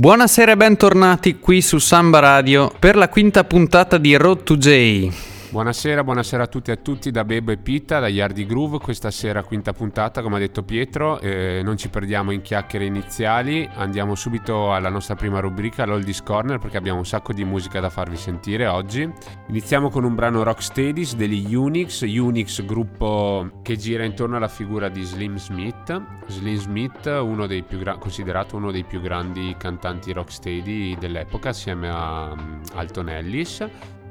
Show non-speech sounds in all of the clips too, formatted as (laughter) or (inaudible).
Buonasera e bentornati qui su Samba Radio per la quinta puntata di Road to J. Buonasera, buonasera a tutti e a tutti da Bebo e Pita, da Yardi Groove, questa sera quinta puntata come ha detto Pietro, eh, non ci perdiamo in chiacchiere iniziali, andiamo subito alla nostra prima rubrica, l'Oldies Corner, perché abbiamo un sacco di musica da farvi sentire oggi. Iniziamo con un brano Rocksteadies degli Unix, Unix gruppo che gira intorno alla figura di Slim Smith, Slim Smith uno gra- considerato uno dei più grandi cantanti rocksteady dell'epoca assieme a um, Alton Ellis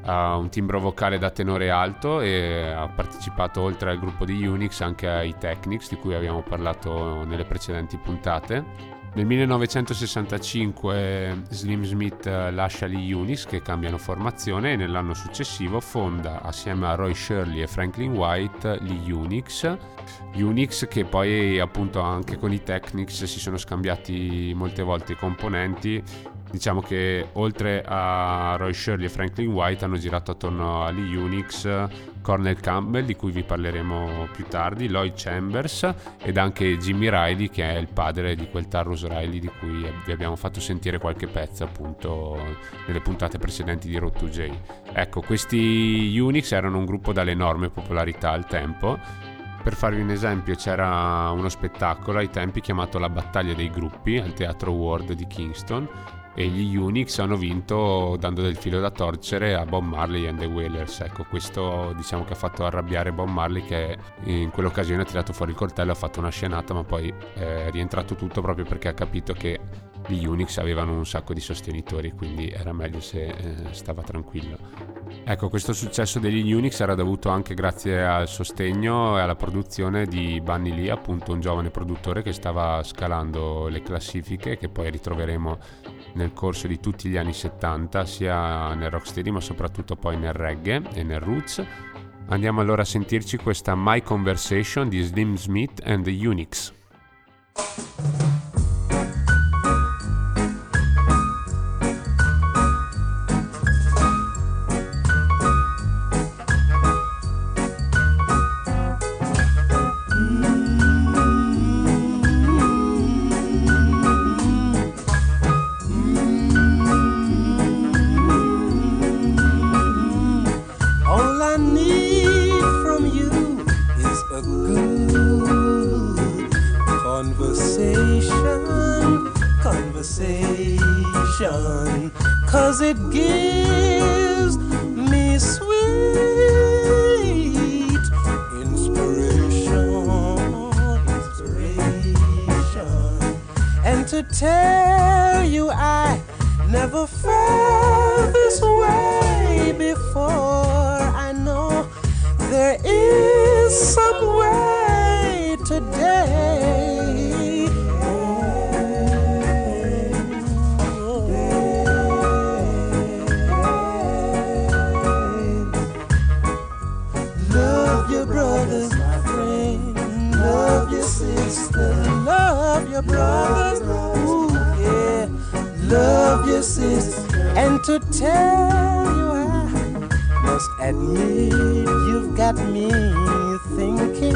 ha un timbro vocale da tenore alto e ha partecipato oltre al gruppo di Unix anche ai Technics di cui abbiamo parlato nelle precedenti puntate. Nel 1965 Slim Smith lascia gli Unix che cambiano formazione e nell'anno successivo fonda assieme a Roy Shirley e Franklin White gli Unix. Unix che poi appunto anche con i Technics si sono scambiati molte volte i componenti diciamo che oltre a Roy Shirley e Franklin White hanno girato attorno agli Unix Cornel Campbell di cui vi parleremo più tardi, Lloyd Chambers ed anche Jimmy Riley che è il padre di quel Tarrus Riley di cui vi abbiamo fatto sentire qualche pezzo appunto nelle puntate precedenti di Road to J. Ecco, questi Unix erano un gruppo dall'enorme popolarità al tempo per farvi un esempio, c'era uno spettacolo ai tempi chiamato La battaglia dei gruppi al Teatro Ward di Kingston e gli Unix hanno vinto dando del filo da torcere a Bob Marley and the Wailers. Ecco, questo diciamo che ha fatto arrabbiare Bob Marley che in quell'occasione ha tirato fuori il coltello, ha fatto una scenata, ma poi è rientrato tutto proprio perché ha capito che gli Unix avevano un sacco di sostenitori, quindi era meglio se eh, stava tranquillo. Ecco, questo successo degli Unix era dovuto anche grazie al sostegno e alla produzione di Bunny Lee, appunto un giovane produttore che stava scalando le classifiche, che poi ritroveremo nel corso di tutti gli anni 70, sia nel rocksteady ma soprattutto poi nel reggae e nel roots. Andiamo allora a sentirci questa My Conversation di Slim Smith and the Unix. Your brothers. Ooh, yeah. Love your sisters. And to tell you, I must admit, you've got me thinking.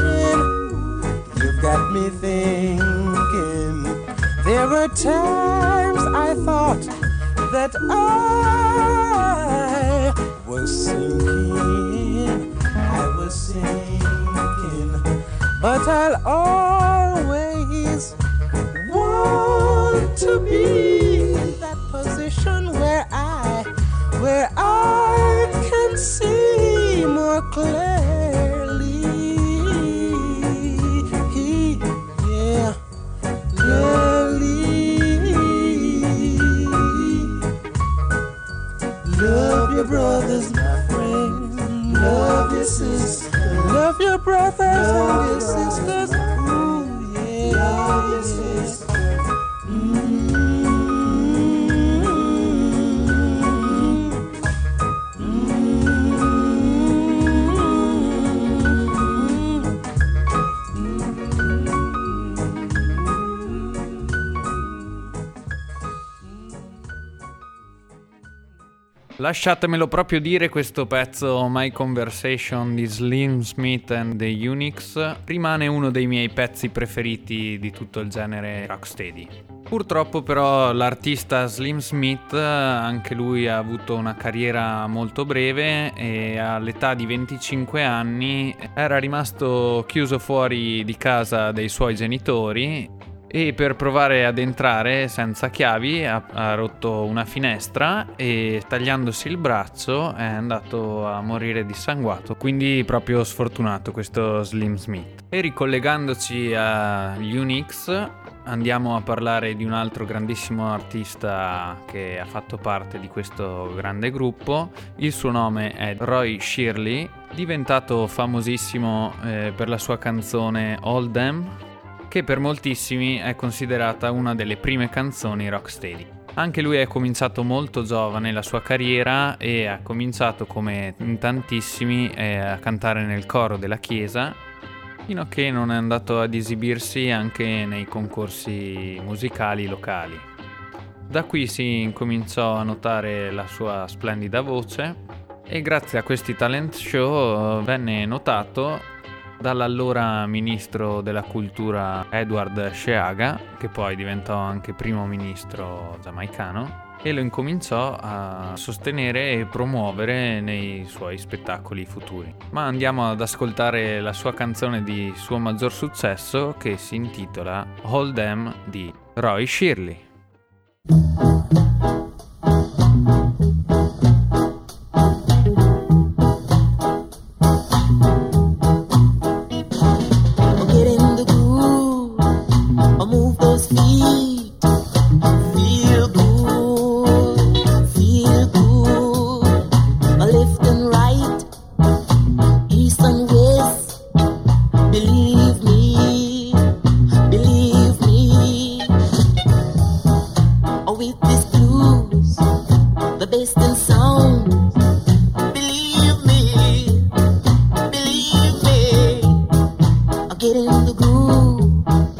You've got me thinking. There were times I thought that I was sinking. I was sinking. But I'll always Lasciatemelo proprio dire, questo pezzo My Conversation di Slim Smith and the Unix rimane uno dei miei pezzi preferiti di tutto il genere rocksteady. Purtroppo però l'artista Slim Smith, anche lui ha avuto una carriera molto breve e all'età di 25 anni era rimasto chiuso fuori di casa dai suoi genitori e per provare ad entrare senza chiavi ha, ha, rotto una finestra e tagliandosi il braccio è andato a morire dissanguato, quindi proprio sfortunato questo Slim Smith. E ricollegandoci agli Unix andiamo a parlare di un altro grandissimo artista che ha fatto parte di questo grande gruppo, il suo nome è Roy Shirley, diventato famosissimo eh, per la sua canzone All Them che per moltissimi è considerata una delle prime canzoni rocksteady. Anche lui è cominciato molto giovane la sua carriera e ha cominciato come in tantissimi eh, a cantare nel coro della chiesa, fino a che non è andato ad esibirsi anche nei concorsi musicali locali. Da qui si incominciò a notare la sua splendida voce e grazie a questi talent show venne notato dall'allora ministro della cultura Edward Sheaga, che poi diventò anche primo ministro giamaicano, e lo incominciò a sostenere e promuovere nei suoi spettacoli futuri. Ma andiamo ad ascoltare la sua canzone di suo maggior successo che si intitola Hold Them di Roy Shirley. get in the groove.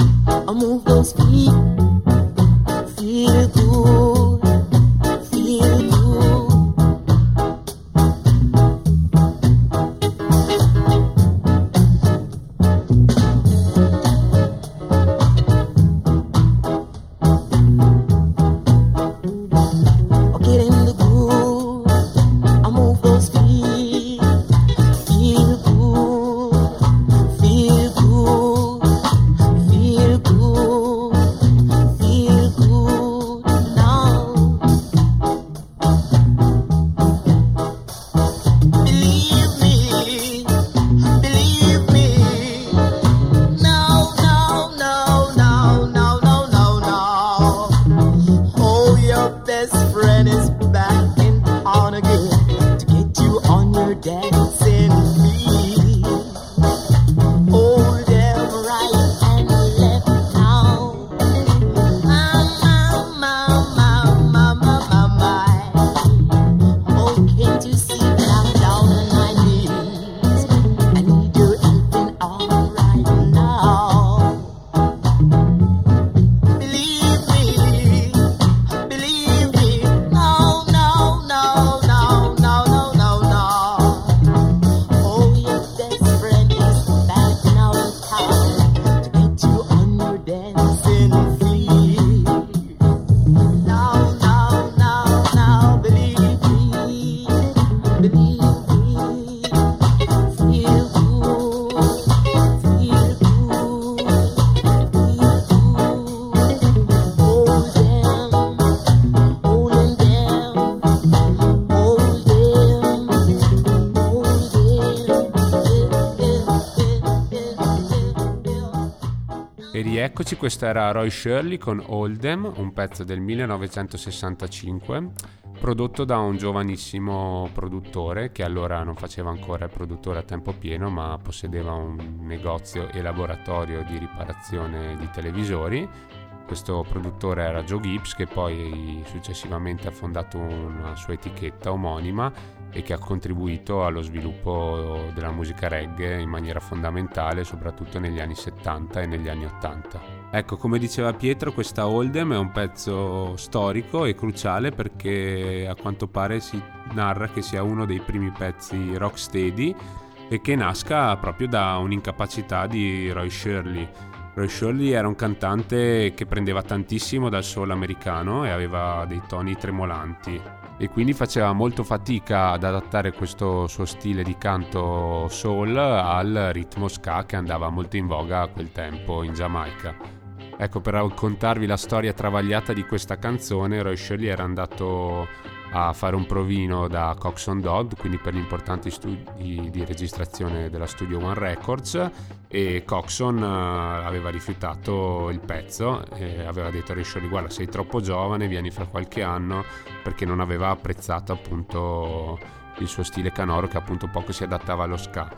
Eccoci, questo era Roy Shirley con Oldham, un pezzo del 1965, prodotto da un giovanissimo produttore che allora non faceva ancora il produttore a tempo pieno, ma possedeva un negozio e laboratorio di riparazione di televisori. Questo produttore era Joe Gibbs che poi successivamente ha fondato una sua etichetta omonima e che ha contribuito allo sviluppo della musica reggae in maniera fondamentale, soprattutto negli anni 70 e negli anni 80. Ecco, come diceva Pietro, questa Oldham è un pezzo storico e cruciale perché a quanto pare si narra che sia uno dei primi pezzi rocksteady e che nasca proprio da un'incapacità di Roy Shirley. Roy Shirley era un cantante che prendeva tantissimo dal soul americano e aveva dei toni tremolanti e quindi faceva molto fatica ad adattare questo suo stile di canto soul al ritmo ska che andava molto in voga a quel tempo in Giamaica. Ecco, per raccontarvi la storia travagliata di questa canzone, Roy Shirley era andato a fare un provino da Coxon Dodd, quindi per gli importanti studi di registrazione della Studio One Records e Coxon uh, aveva rifiutato il pezzo e aveva detto a Shirley guarda sei troppo giovane, vieni fra qualche anno perché non aveva apprezzato appunto il suo stile canoro che appunto poco si adattava allo ska.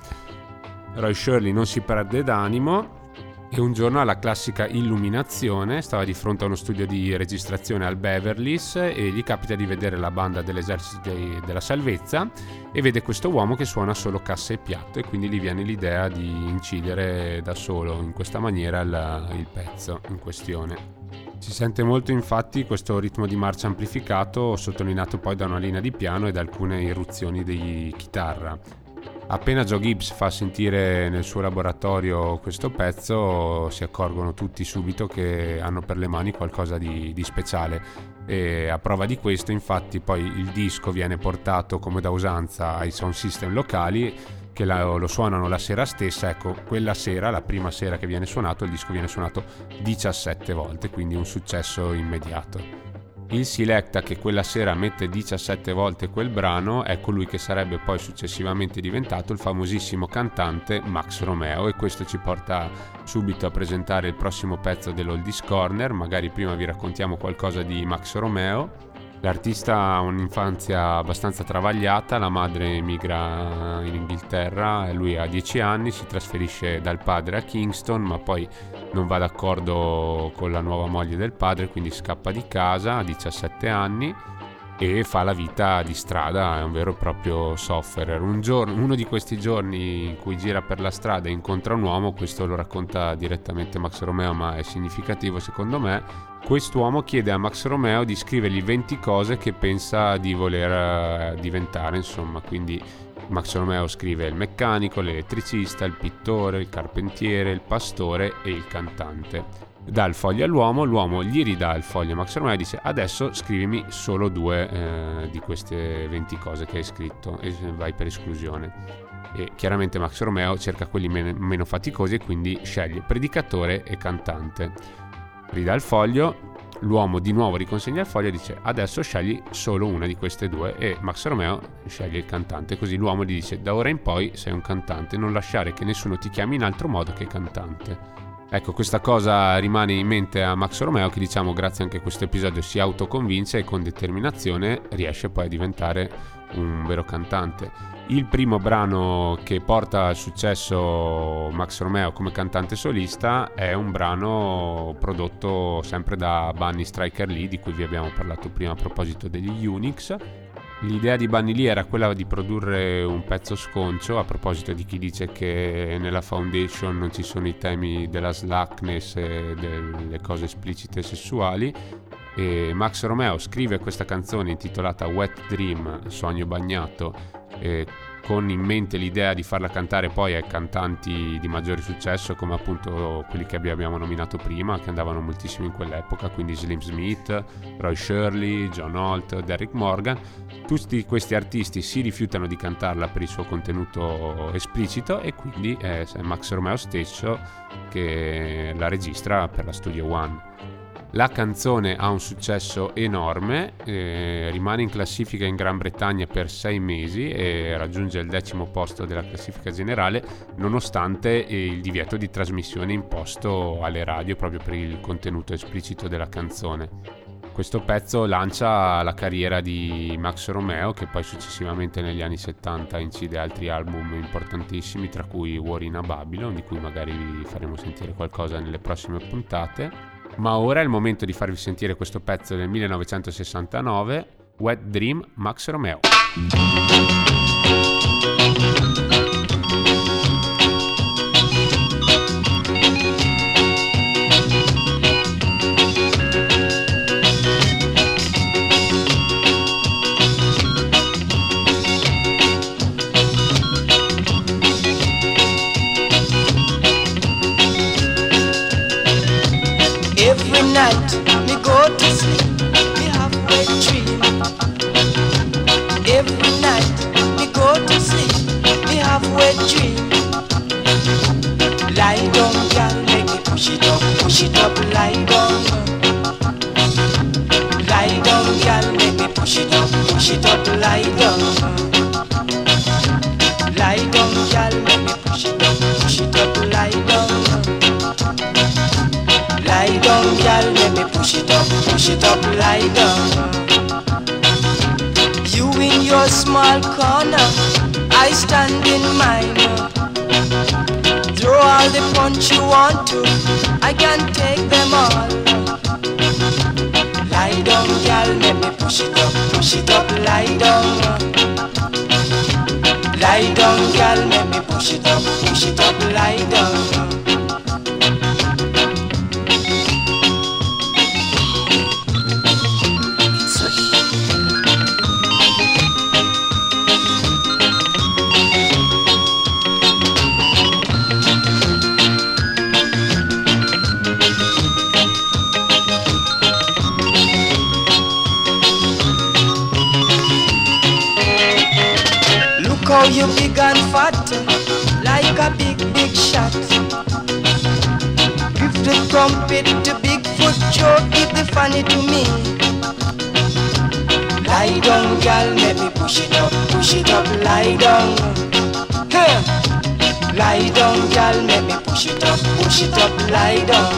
Roy Shirley non si perde d'animo e un giorno alla classica illuminazione stava di fronte a uno studio di registrazione al Beverly's e gli capita di vedere la banda dell'esercito della salvezza e vede questo uomo che suona solo cassa e piatto e quindi gli viene l'idea di incidere da solo in questa maniera il, il pezzo in questione. Si sente molto infatti questo ritmo di marcia amplificato sottolineato poi da una linea di piano e da alcune irruzioni di chitarra Appena Joe Gibbs fa sentire nel suo laboratorio questo pezzo, si accorgono tutti subito che hanno per le mani qualcosa di, di speciale. E a prova di questo, infatti, poi il disco viene portato come da usanza ai sound system locali che la, lo suonano la sera stessa. Ecco, quella sera, la prima sera che viene suonato, il disco viene suonato 17 volte, quindi un successo immediato. Il Selecta che quella sera mette 17 volte quel brano è colui che sarebbe poi successivamente diventato il famosissimo cantante Max Romeo e questo ci porta subito a presentare il prossimo pezzo dell'Oldies Corner, magari prima vi raccontiamo qualcosa di Max Romeo. L'artista ha un'infanzia abbastanza travagliata, la madre emigra in Inghilterra, lui ha 10 anni, si trasferisce dal padre a Kingston, ma poi non va d'accordo con la nuova moglie del padre, quindi scappa di casa a 17 anni e fa la vita di strada, è un vero e proprio sofferer. Un giorno, uno di questi giorni in cui gira per la strada e incontra un uomo, questo lo racconta direttamente Max Romeo, ma è significativo secondo me. Quest'uomo chiede a Max Romeo di scrivergli 20 cose che pensa di voler eh, diventare, insomma, quindi Max Romeo scrive il meccanico, l'elettricista, il pittore, il carpentiere, il pastore e il cantante. Dà il foglio all'uomo, l'uomo gli ridà il foglio a Max Romeo e dice adesso scrivimi solo due eh, di queste 20 cose che hai scritto e vai per esclusione. E chiaramente Max Romeo cerca quelli meno, meno faticosi e quindi sceglie predicatore e cantante. Ridà il foglio, L'uomo di nuovo riconsegna il foglio e dice adesso scegli solo una di queste due. E Max Romeo sceglie il cantante così l'uomo gli dice da ora in poi sei un cantante non lasciare che nessuno ti chiami in altro modo che cantante. Ecco questa cosa rimane in mente a Max Romeo che diciamo grazie anche a questo episodio si autoconvince e con determinazione riesce poi a diventare un vero cantante il primo brano che porta al successo Max Romeo come cantante solista è un brano prodotto sempre da Bunny Striker Lee, di cui vi abbiamo parlato prima a proposito degli Unix. L'idea di Bunny Lee era quella di produrre un pezzo sconcio, a proposito di chi dice che nella Foundation non ci sono i temi della slackness e delle cose esplicite sessuali, e Max Romeo scrive questa canzone intitolata Wet Dream, Sogno Bagnato, eh, con in mente l'idea di farla cantare poi ai cantanti di maggiore successo come appunto quelli che abbiamo nominato prima che andavano moltissimo in quell'epoca quindi Slim Smith, Roy Shirley, John Holt, Derrick Morgan. Tutti questi artisti si rifiutano di cantarla per il suo contenuto esplicito e quindi è Max Romeo stesso che la registra per la Studio One la canzone ha un successo enorme, eh, rimane in classifica in Gran Bretagna per sei mesi e raggiunge il decimo posto della classifica generale nonostante il divieto di trasmissione imposto alle radio proprio per il contenuto esplicito della canzone. Questo pezzo lancia la carriera di Max Romeo che poi successivamente negli anni 70 incide altri album importantissimi tra cui War in a Babylon di cui magari vi faremo sentire qualcosa nelle prossime puntate ma ora è il momento di farvi sentire questo pezzo del 1969, Wet Dream Max Romeo. Lie down, girl, let me push it up, push it up, lie down.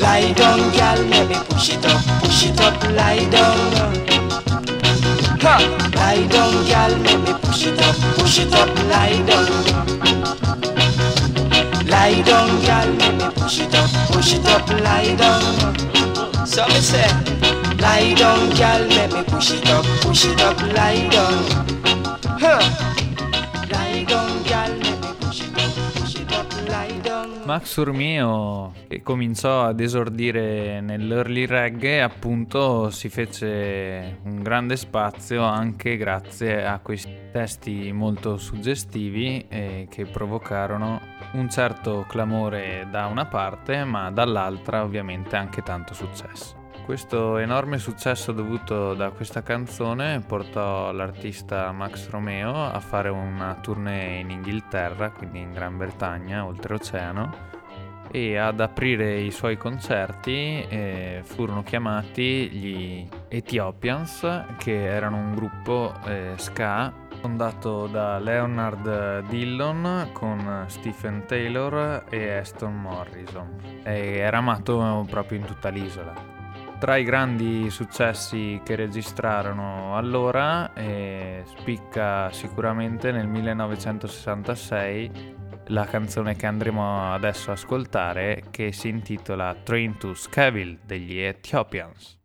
Lie down, girl, let me push it up, push it up, lie down. Ha! Lie down, girl, let me push it up, push it up, lie down. Lie down, girl, let me push it up, push it up, lie down. So me say, lie down, girl, let me push it up, push it up, lie down. Huh! Max Urmio, che cominciò ad esordire nell'early reggae, appunto si fece un grande spazio anche grazie a questi testi molto suggestivi eh, che provocarono un certo clamore da una parte, ma dall'altra ovviamente anche tanto successo. Questo enorme successo dovuto da questa canzone portò l'artista Max Romeo a fare una tournée in Inghilterra, quindi in Gran Bretagna, oltreoceano, e ad aprire i suoi concerti eh, furono chiamati gli Ethiopians, che erano un gruppo eh, ska fondato da Leonard Dillon con Stephen Taylor e Aston Morrison e era amato proprio in tutta l'isola. Tra i grandi successi che registrarono allora eh, spicca sicuramente nel 1966 la canzone che andremo adesso a ascoltare che si intitola Train to Scaville degli Ethiopians.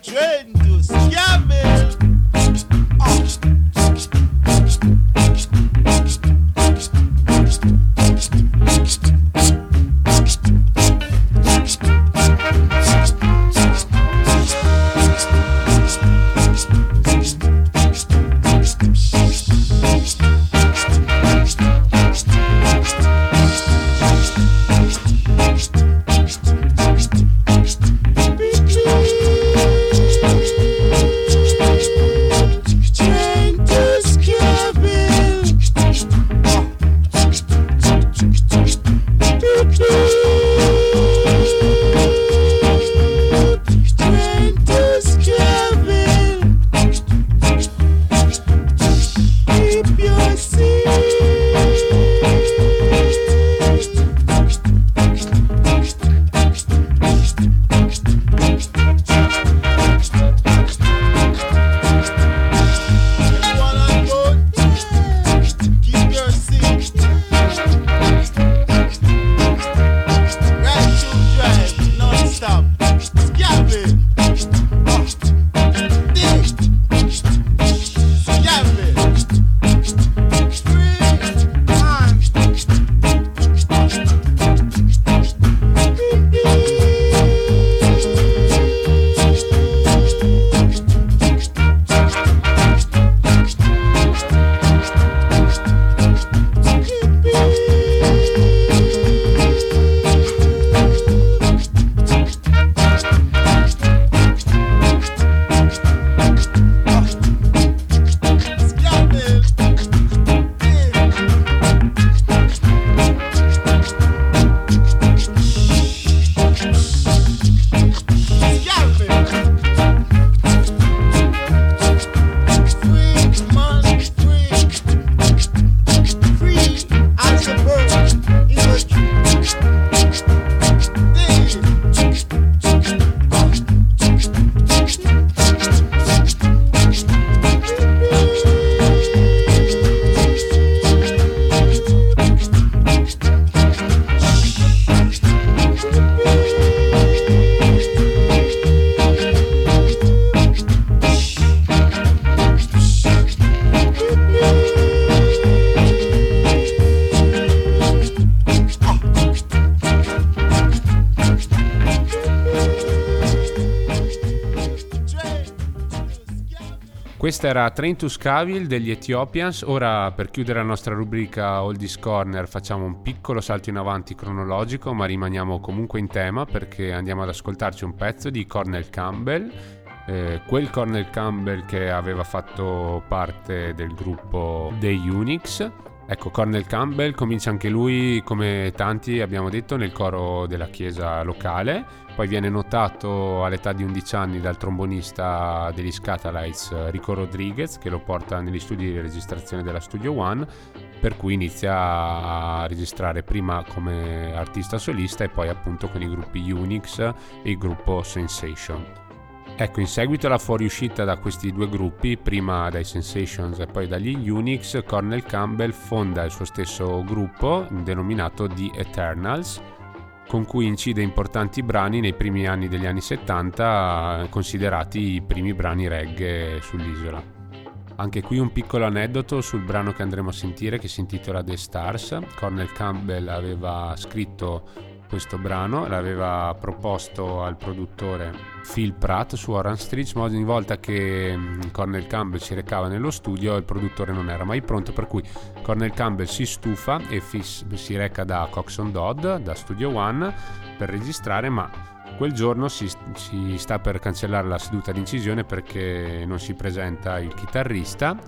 Train to Scaville! Ah. Questa era Train to Scaville degli Ethiopians. Ora per chiudere la nostra rubrica Oldies Corner facciamo un piccolo salto in avanti cronologico, ma rimaniamo comunque in tema perché andiamo ad ascoltarci un pezzo di Cornel Campbell. Eh, quel Cornel Campbell che aveva fatto parte del gruppo dei Unix Ecco, Cornel Campbell comincia anche lui, come tanti abbiamo detto, nel coro della chiesa locale, poi viene notato all'età di 11 anni dal trombonista degli Scatalites Rico Rodriguez, che lo porta negli studi di registrazione della Studio One, per cui inizia a registrare prima come artista solista e poi appunto con i gruppi Unix e il gruppo Sensation. Ecco, in seguito alla fuoriuscita da questi due gruppi, prima dai Sensations e poi dagli Unix, Cornel Campbell fonda il suo stesso gruppo, denominato The Eternals, con cui incide importanti brani nei primi anni degli anni 70, considerati i primi brani reggae sull'isola. Anche qui un piccolo aneddoto sul brano che andremo a sentire che si intitola The Stars. Cornel Campbell aveva scritto questo brano, l'aveva proposto al produttore Phil Pratt su Orange Street, ma ogni volta che mm, Cornel Campbell si recava nello studio il produttore non era mai pronto, per cui Cornel Campbell si stufa e si reca da Coxon Dodd, da Studio One, per registrare, ma quel giorno si, si sta per cancellare la seduta di incisione perché non si presenta il chitarrista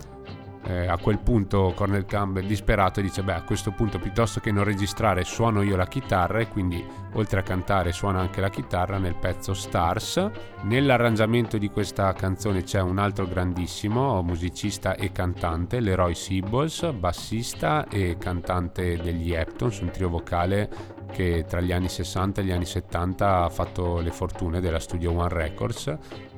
eh, a quel punto Cornel Campbell disperato dice beh a questo punto piuttosto che non registrare suono io la chitarra e quindi oltre a cantare suona anche la chitarra nel pezzo Stars. Nell'arrangiamento di questa canzone c'è un altro grandissimo musicista e cantante, Leroy Sibbles, bassista e cantante degli Eptons, un trio vocale che tra gli anni 60 e gli anni 70 ha fatto le fortune della Studio One Records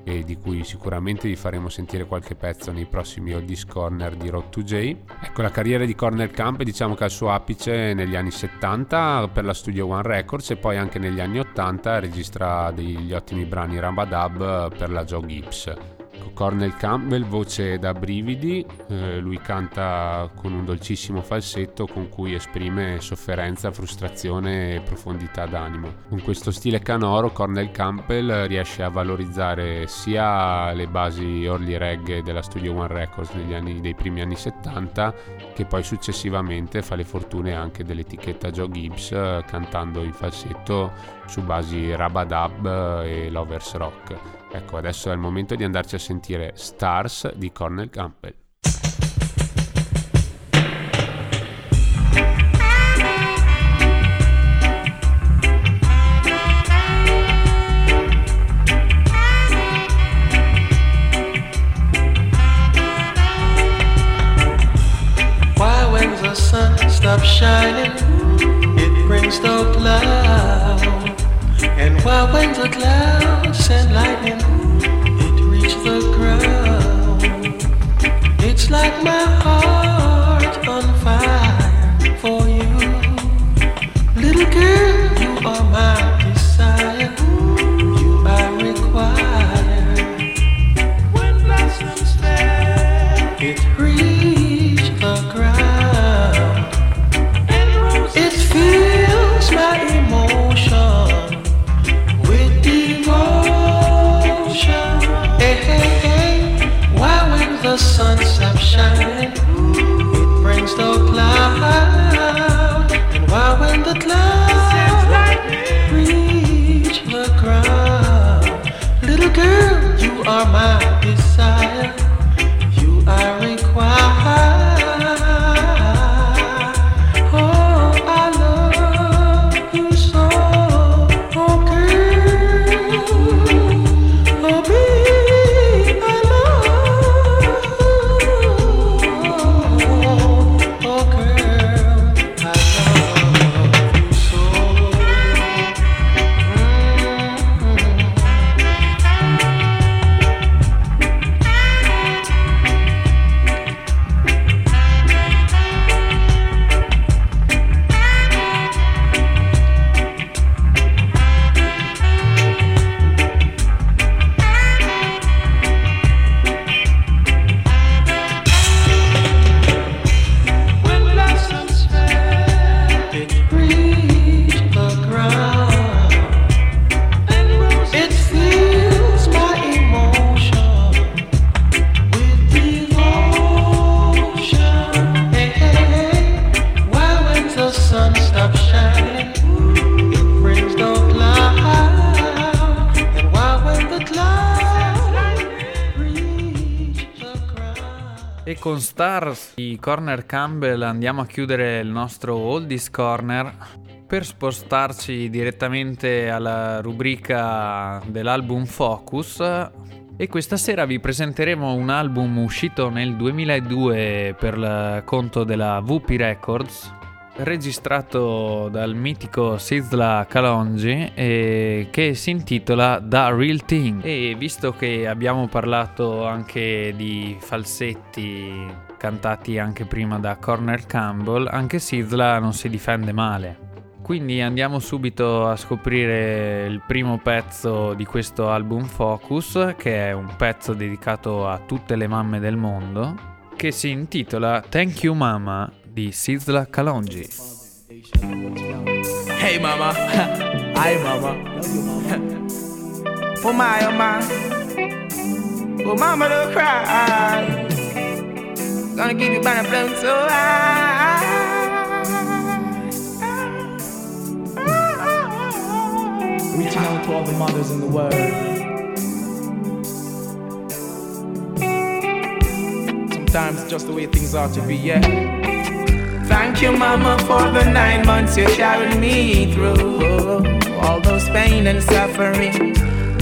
e di cui sicuramente vi faremo sentire qualche pezzo nei prossimi Oldies Corner di Road to J. Ecco, la carriera di Corner Camp diciamo che al suo apice negli anni 70 per la Studio One Records e poi anche negli anni 80 registra degli ottimi brani Rambadab per la Joe Gibbs. Cornel Campbell, voce da brividi, eh, lui canta con un dolcissimo falsetto con cui esprime sofferenza, frustrazione e profondità d'animo. Con questo stile canoro Cornel Campbell riesce a valorizzare sia le basi early reggae della Studio One Records anni, dei primi anni 70 che poi successivamente fa le fortune anche dell'etichetta Joe Gibbs eh, cantando in falsetto su basi Rabadab e Lovers Rock. Ecco, adesso è il momento di andarci a sentire Stars di Cornel Campbell. Stops shining, it brings no cloud. And why when the clouds and lightning it reach the ground? It's like my con Stars di Corner Campbell andiamo a chiudere il nostro Oldies Corner. Per spostarci direttamente alla rubrica dell'album Focus e questa sera vi presenteremo un album uscito nel 2002 per il conto della VP Records registrato dal mitico Sizla Kalonji e che si intitola The Real Thing. E visto che abbiamo parlato anche di falsetti cantati anche prima da Corner Campbell anche Sizla non si difende male. Quindi andiamo subito a scoprire il primo pezzo di questo album Focus, che è un pezzo dedicato a tutte le mamme del mondo, che si intitola Thank You Mama di Sizla Kalonji. Hey mama, (laughs) hi mama. (laughs) Oh my, oh my. Oh mama, don't cry. Gonna give you banana flown so high. Reaching out to all the mothers in the world. Sometimes it's just the way things are to be, yeah. Thank you, Mama, for the nine months you carried me through. All those pain and suffering.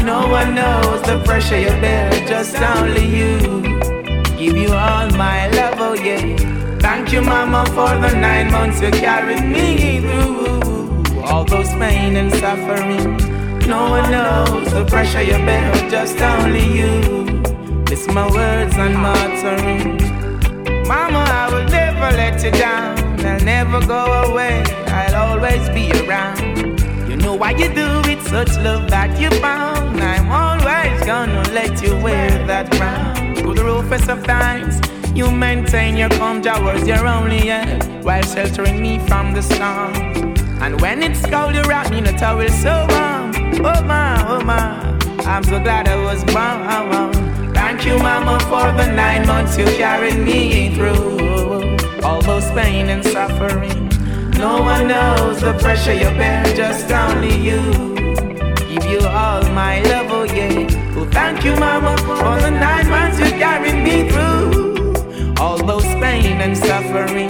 No one knows the pressure you bear, just only you. Give you all my love, oh yeah. Thank you, Mama, for the nine months you carried me through. All those pain and suffering. No one knows the pressure you bear, just only you. Listen my words and my. Mama, I will never let you down. I'll never go away. I'll always be around. You know why you do it, such love that you found. I'm always gonna let you wear that crown. Through the roughest of times, you maintain your calm towards your only end while sheltering me from the storm. And when it's cold, you wrap me in a towel so warm. Oh my, oh my, I'm so glad I was born. Thank you, Mama, for the nine months you carried me through. All those pain and suffering. No one knows the pressure you bear, just only you. Give you all my love, oh yeah. Oh, thank you, Mama, for the nine months you carried me through. All those pain and suffering.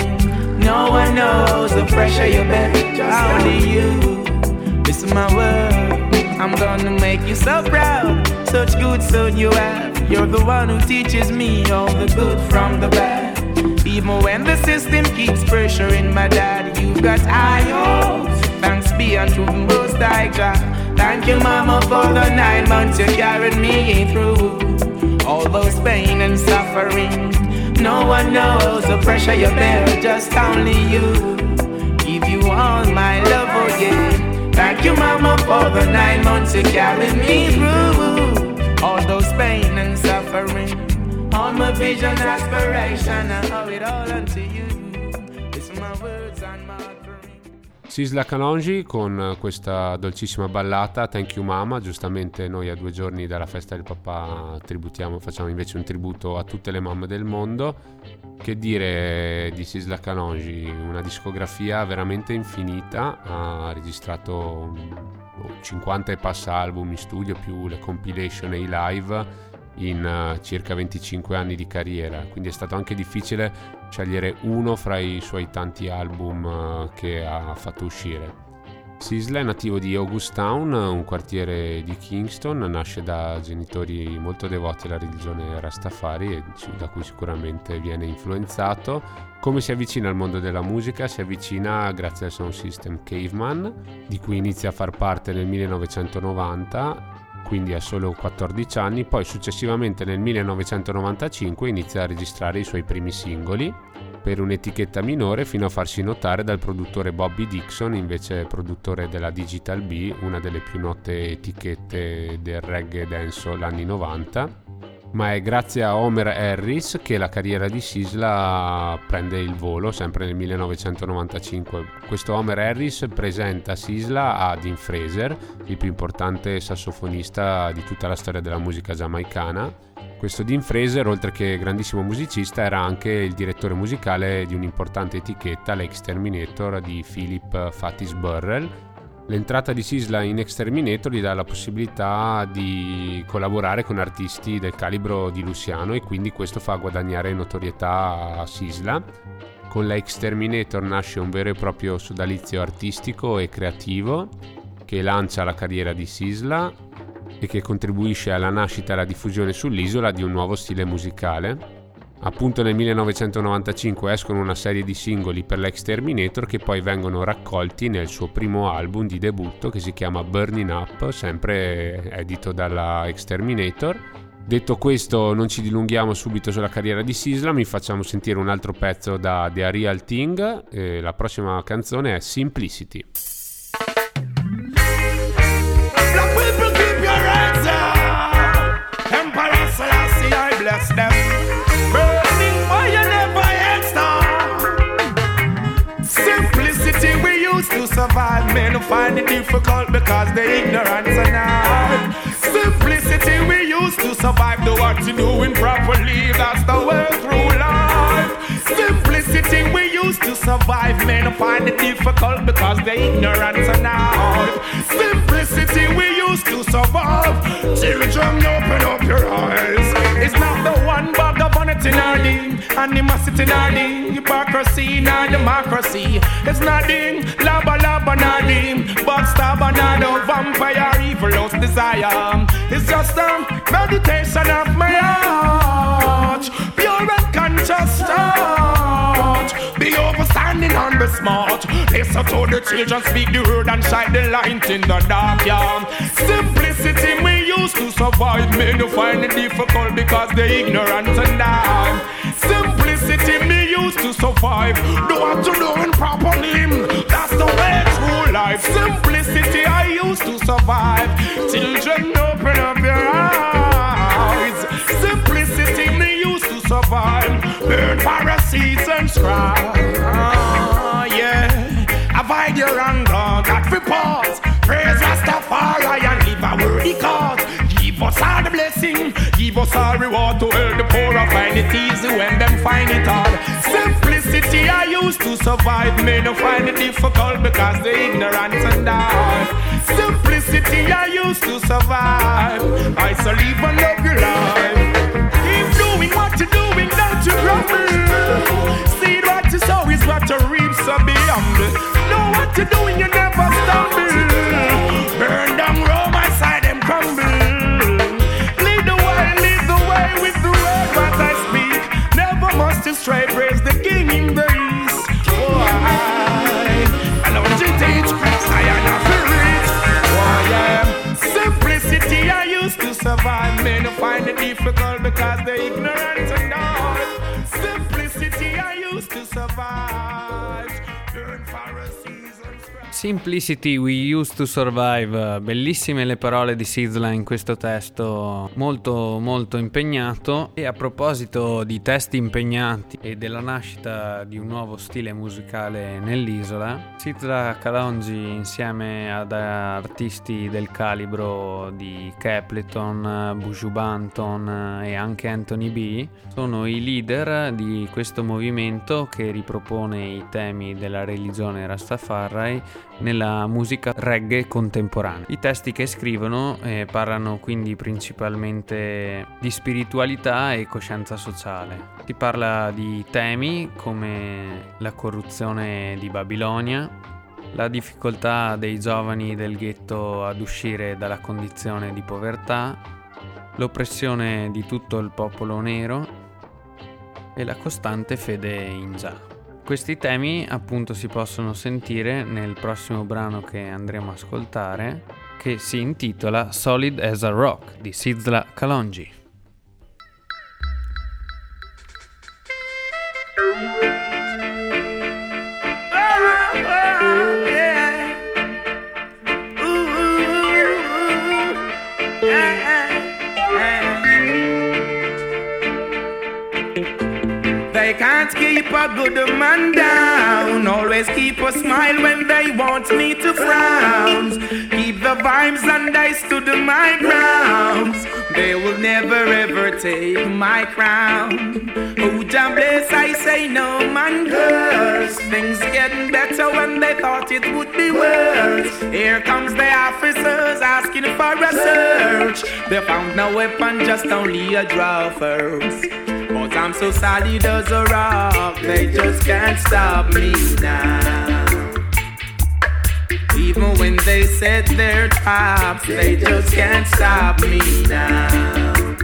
No one knows the pressure you bear, just only you. Listen my word. I'm gonna make you so proud. Such good son you have. You're the one who teaches me all the good from the bad. Even when the system keeps pressuring my dad, you've got high hopes. Thanks be unto the most high God. Thank you, Mama, for the nine months you carried me through. All those pain and suffering. No one knows the pressure you bear, just only you. Give you all my love, oh yeah. Thank you, Mama, for the nine months you carried me through. All those pain and suffering. All my vision, aspiration, I owe it all unto you. It's my words and my. Sisla Kalonji con questa dolcissima ballata Thank You Mama, giustamente noi a due giorni dalla festa del papà tributiamo, facciamo invece un tributo a tutte le mamme del mondo. Che dire di Sisla Kalonji, una discografia veramente infinita, ha registrato 50 e passa album in studio più le compilation e i live in uh, circa 25 anni di carriera, quindi è stato anche difficile scegliere uno fra i suoi tanti album uh, che ha fatto uscire. Sisla è nativo di Augustown, un quartiere di Kingston, nasce da genitori molto devoti alla religione Rastafari da cui sicuramente viene influenzato. Come si avvicina al mondo della musica? Si avvicina grazie al sound system Caveman, di cui inizia a far parte nel 1990 quindi ha solo 14 anni, poi successivamente nel 1995 inizia a registrare i suoi primi singoli per un'etichetta minore fino a farsi notare dal produttore Bobby Dixon, invece produttore della Digital B, una delle più note etichette del reggae dancehall anni 90. Ma è grazie a Homer Harris che la carriera di Sisla prende il volo, sempre nel 1995. Questo Homer Harris presenta Sisla a Dean Fraser, il più importante sassofonista di tutta la storia della musica giamaicana, questo Dean Fraser, oltre che grandissimo musicista, era anche il direttore musicale di un'importante etichetta, l'exterminator di Philip Fatis Burrell, L'entrata di Sisla in Exterminator gli dà la possibilità di collaborare con artisti del calibro di Luciano e quindi questo fa guadagnare notorietà a Sisla. Con la Exterminator nasce un vero e proprio sodalizio artistico e creativo che lancia la carriera di Sisla e che contribuisce alla nascita e alla diffusione sull'isola di un nuovo stile musicale Appunto nel 1995 escono una serie di singoli per l'Exterminator che poi vengono raccolti nel suo primo album di debutto che si chiama Burning Up, sempre edito dalla Exterminator. Detto questo, non ci dilunghiamo subito sulla carriera di Sisla, mi facciamo sentire un altro pezzo da The Real Thing. La prossima canzone è Simplicity. Men find it difficult because they ignorance and hard. Simplicity we used to survive. Do what you doing properly. That's the way through life. Simplicity we used to survive. Men find it difficult because they ignorance and hard. Simplicity we used to survive. Children, open up your eyes. It's not the one bag of vanity nor the animosity nor the hypocrisy nor democracy. It's nothing lava lava nor the backstab nor the vampire evil lost desire. It's just a meditation of my heart, pure and conscious thought. Be overstanding and be smart. Listen to the children speak the word and shine the light in the dark. Yeah. Simplicity we used to survive. Men who find it difficult because they ignorant and die. Simplicity me used to survive. Do what you doing properly. That's the way through life. Simplicity I used to survive. Children, open up your eyes. Simplicity me used to survive. Burn parasites and scribes. Avoid your anger, that we pause. Praise Rastafari and live a worthy cause. Give us all the blessing, give us all reward to help the poor. I find it easy when them find it hard. Simplicity I used to survive, may not find it difficult because they ignorant and die. Simplicity I used to survive. I shall live and love your life. Keep doing what you're doing, don't you grumble. See what you sow what you reap, so be humble. Know what you're doing, you never stumble. Burn down Rome, I side them crumble. Lead the way, lead the way with the word what I speak. Never must you stray, praise the King in the east. Oh, I, I know you teach Christ, I am not rich. Oh, yeah. Simplicity I used to survive. Men find it difficult because they're ignorant survive. Simplicity We Used to Survive, bellissime le parole di Sizla in questo testo, molto molto impegnato. E a proposito di testi impegnati e della nascita di un nuovo stile musicale nell'isola, Sizla Kalonji insieme ad artisti del calibro di Capleton, Buju Banton e anche Anthony B sono i leader di questo movimento che ripropone i temi della religione Rastafari nella musica reggae contemporanea. I testi che scrivono eh, parlano quindi principalmente di spiritualità e coscienza sociale. Si parla di temi come la corruzione di Babilonia, la difficoltà dei giovani del ghetto ad uscire dalla condizione di povertà, l'oppressione di tutto il popolo nero e la costante fede in Jah. Questi temi appunto si possono sentire nel prossimo brano che andremo a ascoltare che si intitola Solid as a Rock di Sizla Kalonji. Keep a good man down. Always keep a smile when they want me to frown. Keep the vibes and I stood my ground. They will never ever take my crown. Oh, Jah bless, I say no man curse. Things getting better when they thought it would be worse. Here comes the officers asking for a search. They found no weapon, just only a draw first. I'm so solid as a rock, they just can't stop me now. Even when they set their traps, they just can't stop me now.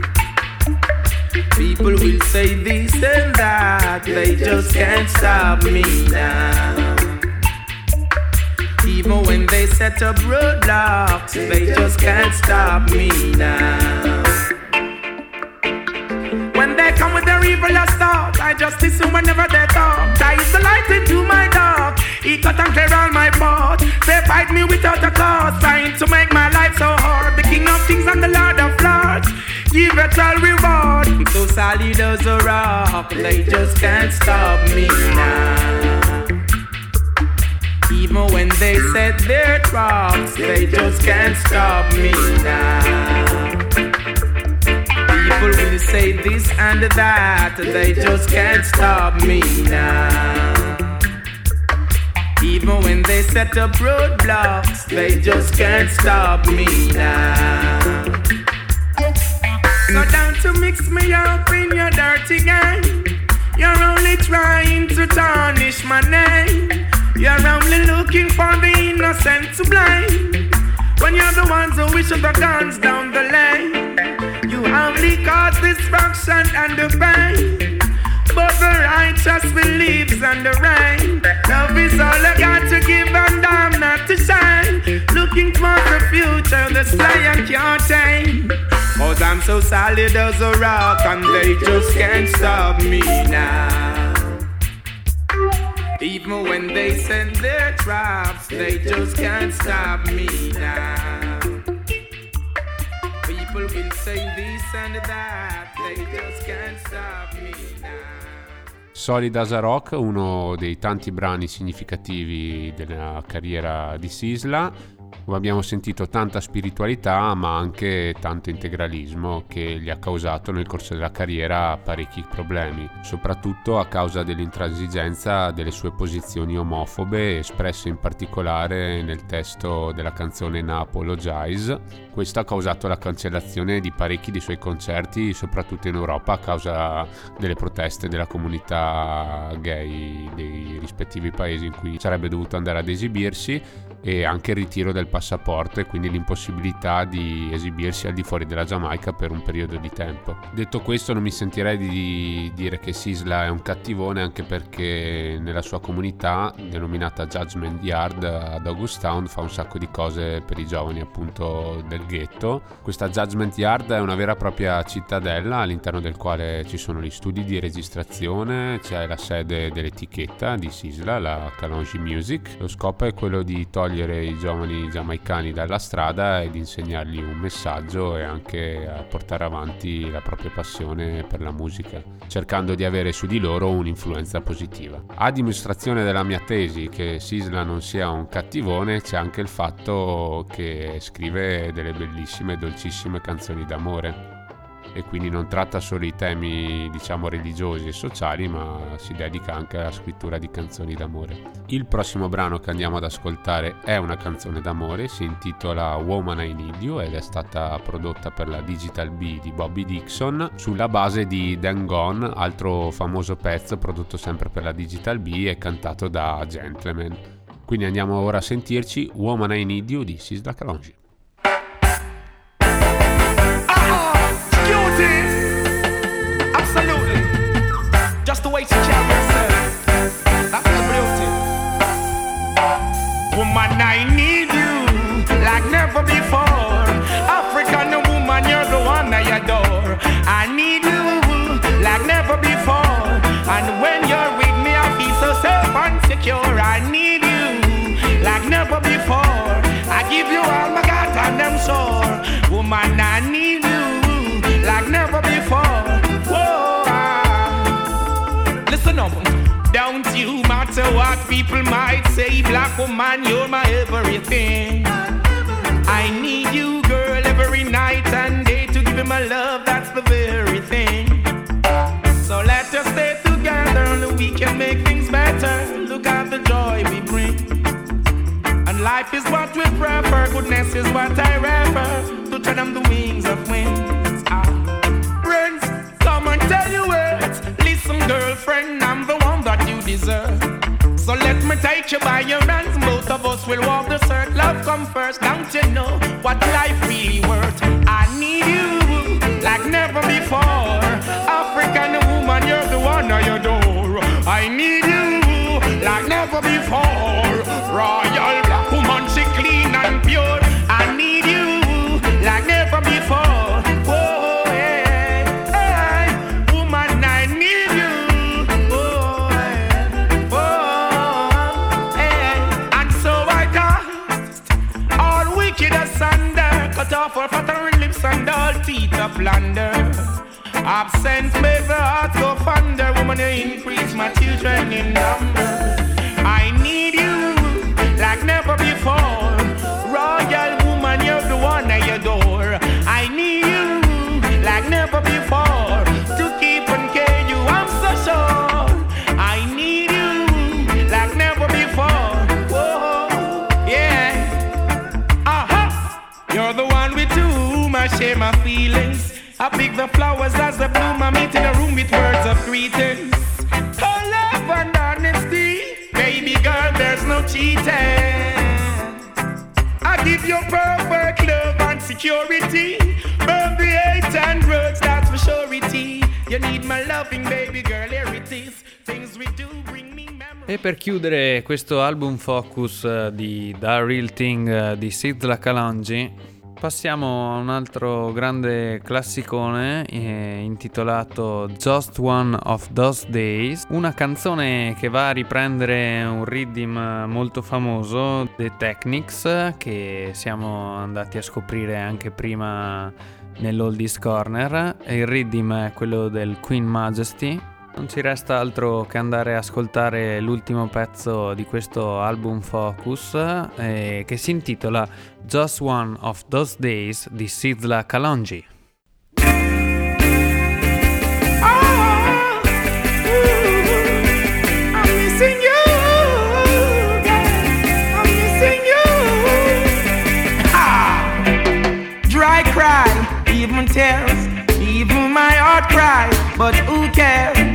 People will say this and that, they just can't stop me now. Even when they set up roadblocks, they just can't stop me now. Come with their I just listen whenever they talk. I is the light into my dark. He cut and clear all my path. They fight me without a cause, trying to make my life so hard. The King of Kings and the Lord of Lords. Give it all reward. So solid as a rock, they just can't stop me now. Even when they set their traps, they just can't stop me now. Say this and that, they just can't stop me now. Even when they set up roadblocks, they just can't stop me now. So down to mix me up in your dirty game. You're only trying to tarnish my name. You're only looking for the innocent to blame. When you're the ones who wish the guns down the lane, you only cause destruction and the pain. But the righteous believes in the rain. Love is all I got to give, and I'm not to shine. Looking towards the future, the sky I can't tame. Cause I'm so solid as a rock, and they just can't stop me now. Even when they send their traps, they just can't stop me now. People will say this and that, they just can't stop me now. Solid as a Rock, uno dei tanti brani significativi della carriera di Sisla. Come abbiamo sentito tanta spiritualità ma anche tanto integralismo che gli ha causato nel corso della carriera parecchi problemi, soprattutto a causa dell'intransigenza delle sue posizioni omofobe espresse in particolare nel testo della canzone Na Apologize. Questo ha causato la cancellazione di parecchi dei suoi concerti, soprattutto in Europa, a causa delle proteste della comunità gay dei rispettivi paesi in cui sarebbe dovuto andare ad esibirsi e anche il ritiro del passaporto e quindi l'impossibilità di esibirsi al di fuori della Giamaica per un periodo di tempo. Detto questo non mi sentirei di dire che Sisla è un cattivone anche perché nella sua comunità denominata Judgment Yard ad Augustown fa un sacco di cose per i giovani appunto del ghetto. Questa Judgment Yard è una vera e propria cittadella all'interno del quale ci sono gli studi di registrazione, c'è la sede dell'etichetta di Sisla, la Kalonji Music. Lo scopo è quello di togliere togliere i giovani giamaicani dalla strada ed insegnargli un messaggio e anche a portare avanti la propria passione per la musica, cercando di avere su di loro un'influenza positiva. A dimostrazione della mia tesi che Sisla non sia un cattivone c'è anche il fatto che scrive delle bellissime e dolcissime canzoni d'amore e quindi non tratta solo i temi diciamo religiosi e sociali ma si dedica anche alla scrittura di canzoni d'amore. Il prossimo brano che andiamo ad ascoltare è una canzone d'amore, si intitola Woman I Need You ed è stata prodotta per la Digital B di Bobby Dixon sulla base di Dan Gone, altro famoso pezzo prodotto sempre per la Digital B e cantato da Gentleman. Quindi andiamo ora a sentirci Woman I Need You di Sisla Kalonji. People might say, Black woman, you're my everything. I need you, girl, every night and day to give you my love. That's the very thing. So let us stay together, and we can make things better. Look at the joy we bring. And life is what we prefer, goodness is what I refer. To turn on the wings of wind. Take you by your hands. Both of us will walk the earth. Love come first. Don't you know what life really worth? I need you like never before. African woman, you're the one I adore. I need you like never before. Royal black woman, she clean and pure. Of plunder. Absence made the heart go fonder. Woman, you increase my children in number. I need you like never before. I pick the flowers as they bloom. I meet in a room with words of greetings. Oh, love and honesty. Baby girl, there's no cheating. I give you perfect love and security. Burn the hate and words, that's for surety. You need my loving, baby girl, here it is. Things we do bring me. E per chiudere questo album focus eh, di The Real Thing eh, di Sidla Kalonji, passiamo a un altro grande classicone eh, intitolato Just One of Those Days, una canzone che va a riprendere un rhythm molto famoso, The Technics, che siamo andati a scoprire anche prima nell'Oldies Corner. Il rhythm è quello del Queen Majesty. Non ci resta altro che andare a ascoltare l'ultimo pezzo di questo album Focus eh, che si intitola Just One of Those Days di Sidla Kalonji. Cry, even tears, even my heart cries. But who cares?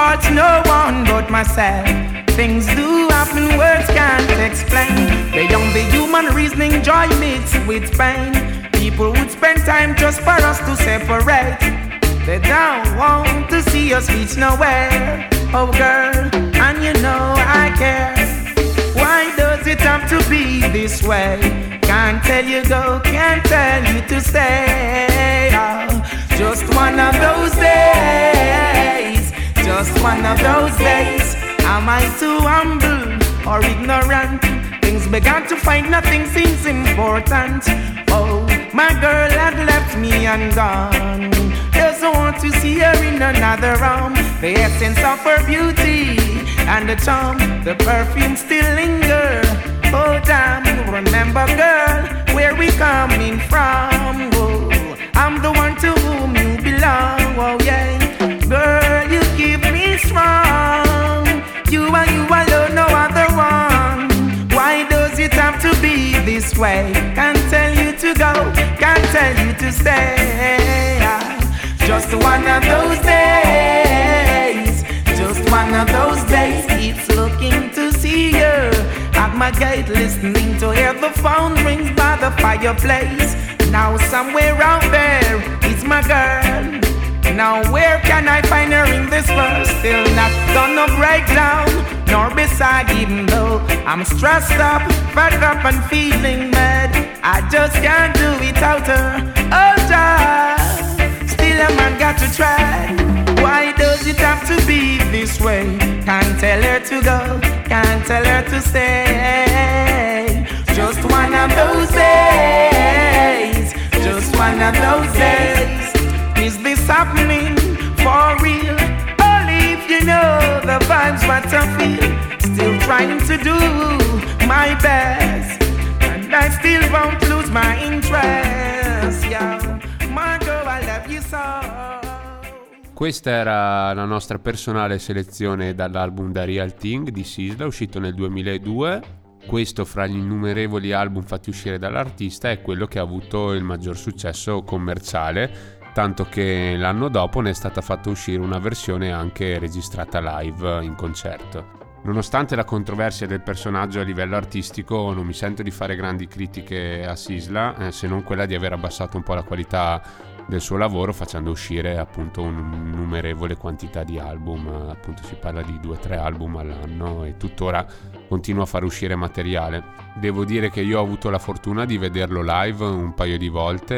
No one but myself? Things do happen, words can't explain. Beyond the human reasoning, joy mixed with pain. People would spend time just for us to separate. They don't want to see us reach nowhere. Oh, girl, and you know I care. Why does it have to be this way? Can't tell you go, can't tell you to stay. Oh, just one of those days. Just one of those days. Am I too humble or ignorant? Things began to find nothing seems important. Oh, my girl had left me and gone. Doesn't want to see her in another room. The essence of her beauty and the charm, the perfume still linger. Oh damn, remember girl, where we coming from? Oh, I'm the one to whom you belong. Oh yeah, this way? Can't tell you to go, can't tell you to stay. Just one of those days, just one of those days. It's looking to see you at my gate, listening to hear the phone rings by the fireplace. Now somewhere out there is my girl. Now where can I find her in this world? Still not gonna break down, nor beside even though I'm stressed up, fed up and feeling mad. I just can't do without her. Oh, just still a man got to try. Why does it have to be this way? Can't tell her to go, can't tell her to stay. Just one of those days, just one of those days. Is this happening for real? Only if you know the vibes what I feel. Still trying to do my best, and I still won't lose my interest. Yeah, Margot, I love you so. Questa era la nostra personale selezione dall'album The Real Thing di Sisla, uscito nel 2002. questo fra gli innumerevoli album fatti uscire dall'artista è quello che ha avuto il maggior successo commerciale, tanto che l'anno dopo ne è stata fatta uscire una versione anche registrata live in concerto. Nonostante la controversia del personaggio a livello artistico, non mi sento di fare grandi critiche a Sisla, eh, se non quella di aver abbassato un po' la qualità del suo lavoro facendo uscire appunto un'innumerevole quantità di album, appunto si parla di 2-3 album all'anno e tuttora continua a far uscire materiale. Devo dire che io ho avuto la fortuna di vederlo live un paio di volte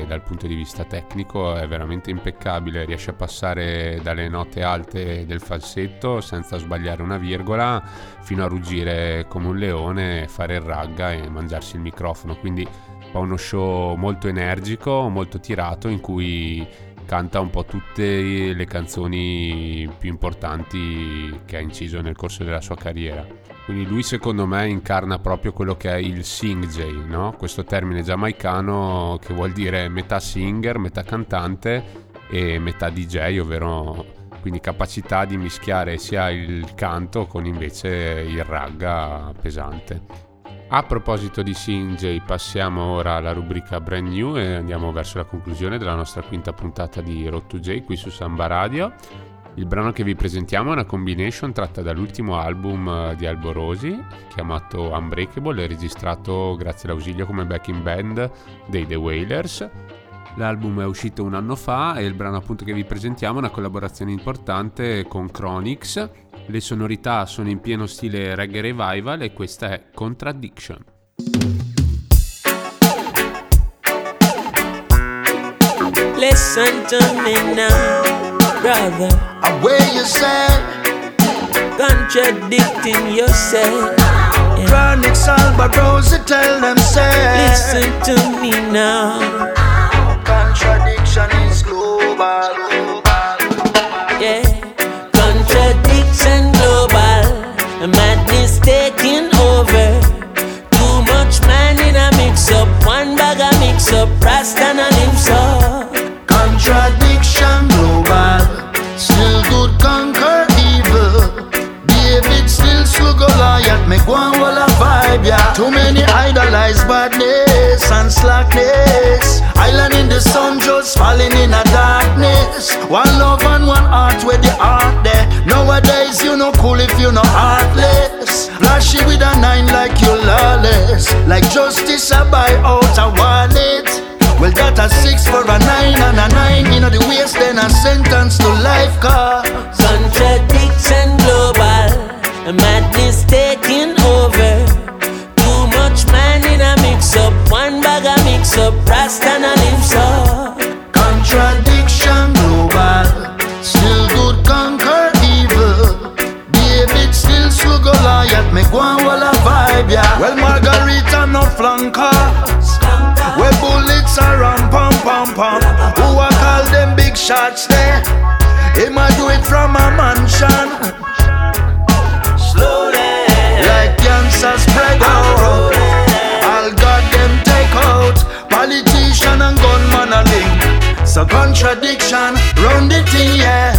e dal punto di vista tecnico è veramente impeccabile, riesce a passare dalle note alte del falsetto senza sbagliare una virgola fino a ruggire come un leone, fare il ragga e mangiarsi il microfono, quindi fa uno show molto energico, molto tirato in cui canta un po' tutte le canzoni più importanti che ha inciso nel corso della sua carriera. Quindi lui secondo me incarna proprio quello che è il sing jay, no? questo termine giamaicano che vuol dire metà singer, metà cantante e metà DJ, ovvero quindi capacità di mischiare sia il canto con invece il ragga pesante. A proposito di Sinjay, passiamo ora alla rubrica Brand New e andiamo verso la conclusione della nostra quinta puntata di Road to J qui su Samba Radio. Il brano che vi presentiamo è una combination tratta dall'ultimo album eh, di Alborosi, chiamato Unbreakable e registrato grazie all'ausilio come backing band dei The Wailers. L'album è uscito un anno fa e il brano appunto che vi presentiamo è una collaborazione importante con Chronix, le sonorità sono in pieno stile reggae revival e questa è Contradiction. Listen to me now, brother. Away you said, contradicting yourself. Yeah. Chronic Salvador, tell them say. Listen to me now. Yeah, contradiction global. Madness taking over. Too much man in a mix up. One bag a mix up. Rasta and a lips up. Contradiction global. Still good conquer evil. David still slug Goliath. Make one wall a vibe, yeah. Too many idolize badness and slackness. Island in the sun just falling in a darkness. One love and one heart where the heart there. Nowadays you no cool if you no heartless. Flashy with a nine like you lawless. Like justice I buy out a wallet. Well, that a six for a nine and a nine. You know the waste, then a sentence to life car. Where bullets are ram pom pom pom. Who I call them big shots there? He might do it from a mansion. Slowly, like cancer spread out. All got them take out. Politician and gunman a link. So contradiction, run the thing, yeah.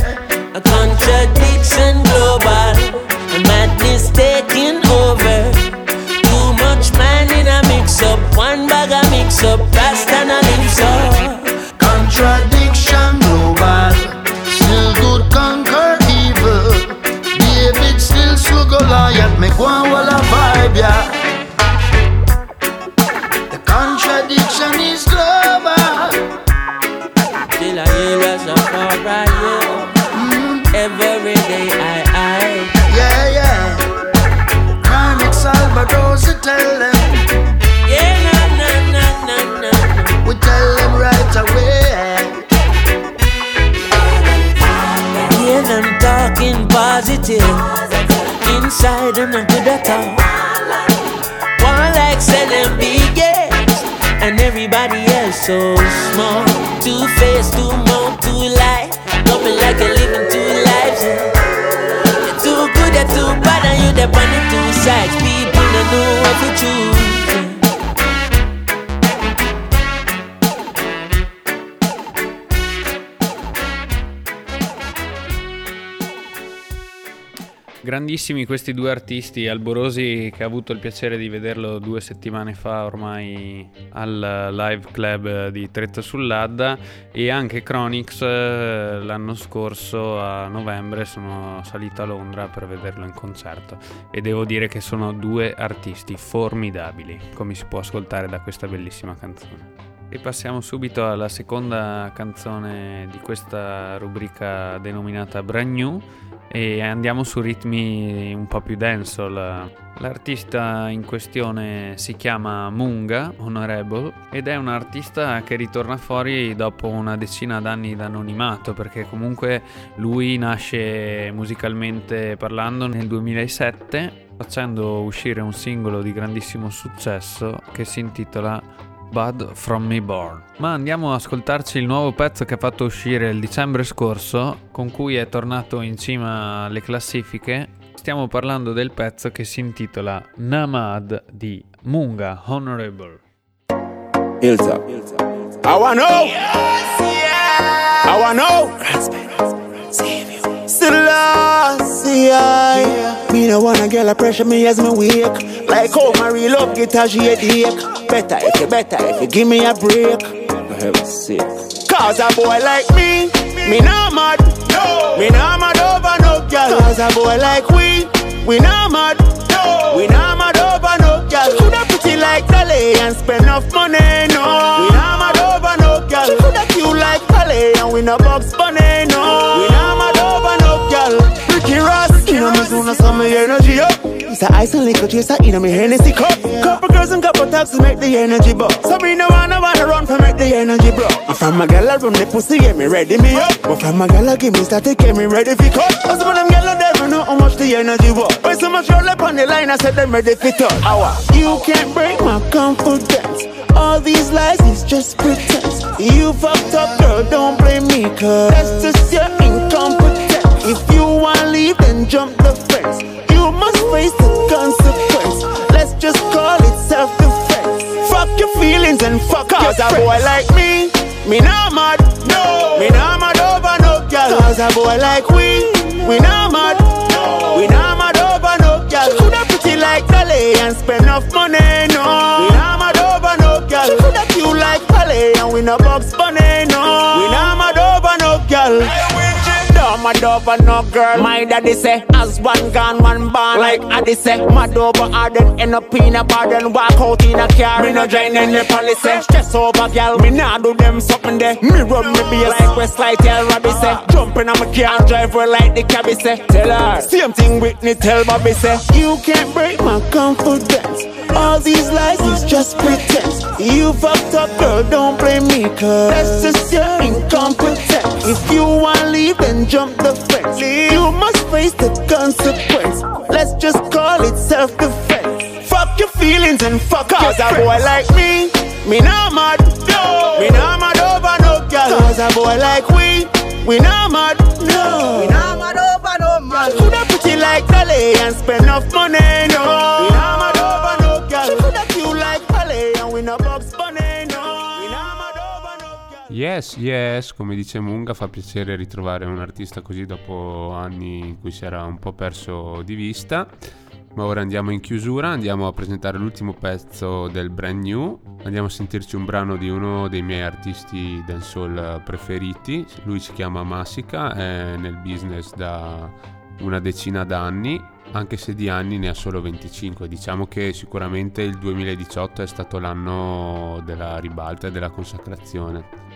And everybody else so small. Two face, two mouth, two lie. Coming like a living two lives. You're too good, you're too bad, and you're the on two sides. People don't know what to choose. Grandissimi questi due artisti, Alborosi che ha avuto il piacere di vederlo due settimane fa ormai al live club di Tretta sull'Adda e anche Chronix eh, l'anno scorso a novembre sono salito a Londra per vederlo in concerto e devo dire che sono due artisti formidabili come si può ascoltare da questa bellissima canzone. E passiamo subito alla seconda canzone di questa rubrica denominata Brand New e andiamo su ritmi un po' più dancehall. L'artista in questione si chiama Munga Honorable ed è un artista che ritorna fuori dopo una decina d'anni d'anonimato perché comunque lui nasce musicalmente parlando nel 2007 facendo uscire un singolo di grandissimo successo che si intitola Bud From Me Born. Ma andiamo ad ascoltarci il nuovo pezzo che ha fatto uscire il dicembre scorso, con cui è tornato in cima alle classifiche. Stiamo parlando del pezzo che si intitola Namad di Munga Honorable. Ilza. I wanna know. Yes, yeah. I wanna know. Selassie, yeah. Me no wanna get a pressure me as me wake. Like how my real love get a headache. Better if you better if you give me a break. For heaven's sake. Cause a boy like me, me not mad. No. Me not mad over no girl. Cause a boy like we, we not mad. No. We not mad over no girl. She coulda pretty like Dolly and spend enough money. No. We not mad over no girl. She coulda cute like Dolly and we no box bunny. No. Soon as energy up. It's a ice and liquor chaser in me Hennessy cup. Couple girls and couple taxes make the energy buzz. So me no wanna wanna run for make the energy bro. If I'm a gal I run the pussy get me ready me up. But from a I give me start to get me ready for cut. Cause of them gal never know how much the energy was. When so much roll up on the line I said them ready for touch. Hour. You can't break my confidence. All these lies is just pretense. You fucked up, girl, don't blame me, cause that's just your incompetence. If you wanna leave, then jump the fence. You must face the consequence. Let's just call it self-defense. Fuck your feelings and fuck Cause a boy like me, me not mad. No, me not mad over no girl. Cause a boy like we, we not mad. No, we not mad over no girl. She coulda pretty like Dolly and spend enough money. No, we not mad over no girl. She coulda cute like Dolly and we no box bunny. No, we not mad over no girl. Don't mad over no girl. My daddy say, as one gone, one born. Like Addy say, mad over her, then end up in a bar, then walk out in a car. Me no join any policy. Stress over girl, me nah do them something there. Me run me be like Westlight, tell Robbie say. Uh-huh. Jump on my car, drive her like the cabbie say. Tell her, same thing Whitney tell Bobby say. You can't break my confidence. All these lies is just pretense. You fucked up, girl, don't blame me, cause that's just your incompetence. If you wanna leave, then jump the fence. You must face the consequence. Let's just call it self defense. Fuck your feelings and fuck Cause a boy like me, me not mad. No. Me not mad over no girl. Cause a boy like we, we not mad. No. We not mad over no man. Coulda pretty like Dolly and spend enough money. No. Yes, yes, come dice Munga, fa piacere ritrovare un artista così dopo anni in cui si era un po' perso di vista. Ma ora andiamo in chiusura, andiamo a presentare l'ultimo pezzo del brand new. Andiamo a sentirci un brano di uno dei miei artisti dancehall preferiti. Lui si chiama Massica, è nel business da una decina d'anni, anche se di anni ne ha solo 25. Diciamo che sicuramente il 2018 è stato l'anno della ribalta e della consacrazione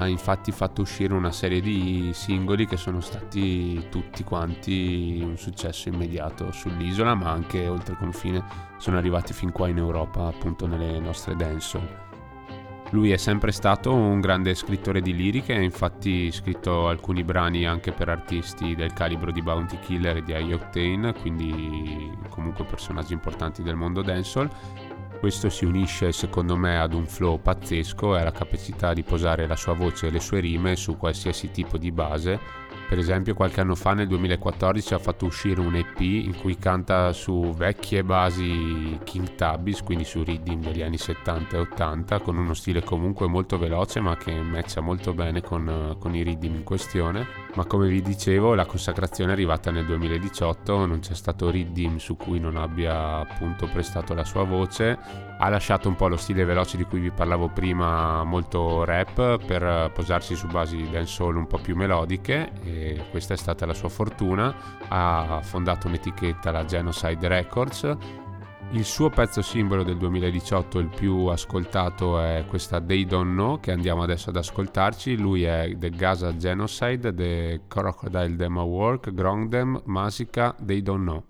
ha infatti fatto uscire una serie di singoli che sono stati tutti quanti un successo immediato sull'isola, ma anche oltre confine sono arrivati fin qua in Europa, appunto nelle nostre dancehall. Lui è sempre stato un grande scrittore di liriche, ha infatti scritto alcuni brani anche per artisti del calibro di Bounty Killer e di Octane, quindi comunque personaggi importanti del mondo dancehall. Questo si unisce secondo me ad un flow pazzesco e alla capacità di posare la sua voce e le sue rime su qualsiasi tipo di base. Per esempio qualche anno fa nel 2014 ha fatto uscire un EP in cui canta su vecchie basi King Tabbies, quindi su rhythm degli anni 70 e 80, con uno stile comunque molto veloce ma che matcha molto bene con, con i rhythm in questione. Ma come vi dicevo la consacrazione è arrivata nel 2018, non c'è stato Riddim su cui non abbia appunto prestato la sua voce, ha lasciato un po' lo stile veloce di cui vi parlavo prima, molto rap, per posarsi su basi dancehall un po' più melodiche e questa è stata la sua fortuna, ha fondato un'etichetta, la Genocide Records, il suo pezzo simbolo del 2018, il più ascoltato, è questa They Don't Know che andiamo adesso ad ascoltarci. Lui è The Gaza Genocide, The Crocodile Demo Work, Grondem, Masica, They Don't Know.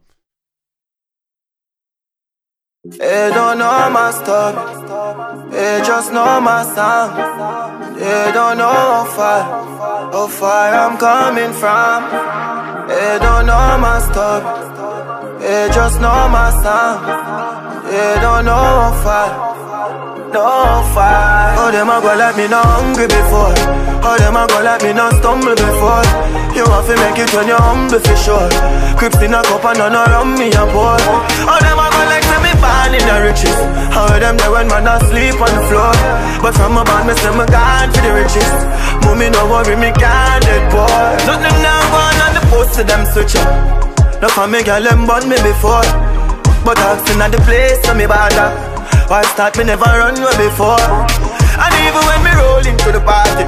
They don't know my story, they just know my sound. They don't know how far, how far I'm coming from. They don't know my story. They just know my sound. They don't know far, no far. Oh, them a go like me not hungry before. Oh, them a go like me not stumble before. You have to make it when you're humble for sure. Crips in a cup and none around me a pour. Oh, them a go like me born in the riches. How them there when man asleep on the floor. But from a band me say me gone for the riches. Mommy no worry me can't dead boy. Nothing now going on the post to them switch up. No for me girl them born me before. But asking at the place so me bother. Why start me never run away before? And even when me roll into the party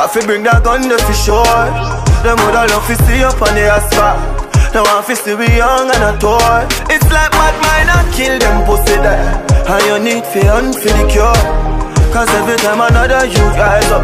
I fi bring that gun there for sure Them woulda love to see up on the asphalt. Now I fi see we young and a toy. It's like bad mind I kill them pussy there. And you need for the cure Cause every time another you rise up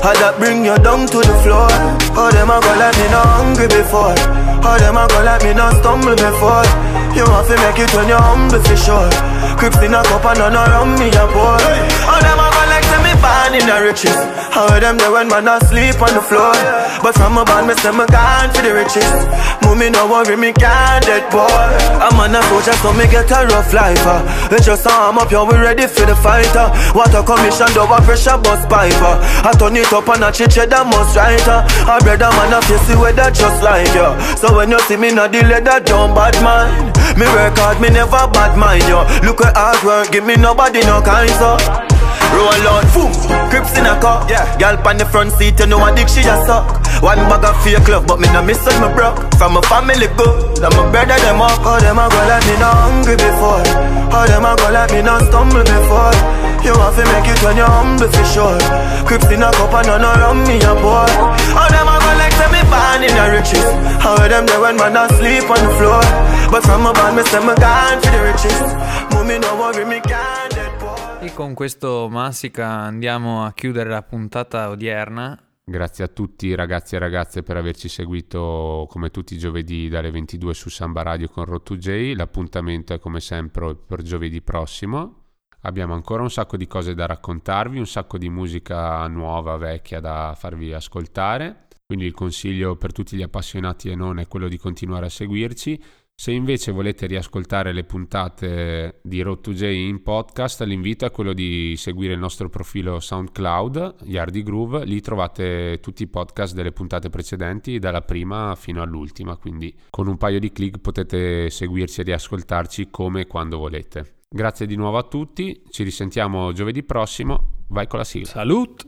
I that bring you down to the floor? Oh them a go like me not hungry before. How them a go like me not stumble before. You want to make it when you're humble for sure. Crips in a cup and none around me a pour. How them a go like born in the riches. How them there when man asleep on the floor. But from a band me say me gone for the riches. Mommy no worry me can't dead boy. I'm on a soldier so me get a rough life uh. They just arm up yo we ready for the fighter uh. What a commission do a pressure bus piper uh. I turn it up and I change that must writer I uh. brother man a face the weather just like you So when you see me not the leather don't bad mind. Me hard, me never bad mind yo. Look at hard work, give me nobody no kind so Roll out, boom, crips in a car. Yeah. Girl on the front seat, you know I dick she just suck. One bag of fake love, but me no miss when me broke. From my family good, and my brother them up How them a go like me not hungry before. How them a go like me not stumble before. You want to make it when you're humble for sure. Crips in a cup and none around me a boy How them a go like me born in the riches? How them there when man asleep on the floor? But from a band me say me gone for the riches. Mommy no worry me can't E con questo Massica andiamo a chiudere la puntata odierna. Grazie a tutti ragazzi e ragazze per averci seguito come tutti i giovedì dalle 22 su Samba Radio con Rot2J. L'appuntamento è come sempre per giovedì prossimo. Abbiamo ancora un sacco di cose da raccontarvi, un sacco di musica nuova, vecchia da farvi ascoltare. Quindi il consiglio per tutti gli appassionati e non è quello di continuare a seguirci. Se invece volete riascoltare le puntate di Road to J in podcast, l'invito è quello di seguire il nostro profilo SoundCloud, Yardi Groove, lì trovate tutti i podcast delle puntate precedenti, dalla prima fino all'ultima, quindi con un paio di clic potete seguirci e riascoltarci come e quando volete. Grazie di nuovo a tutti, ci risentiamo giovedì prossimo, vai con la sigla. Salut!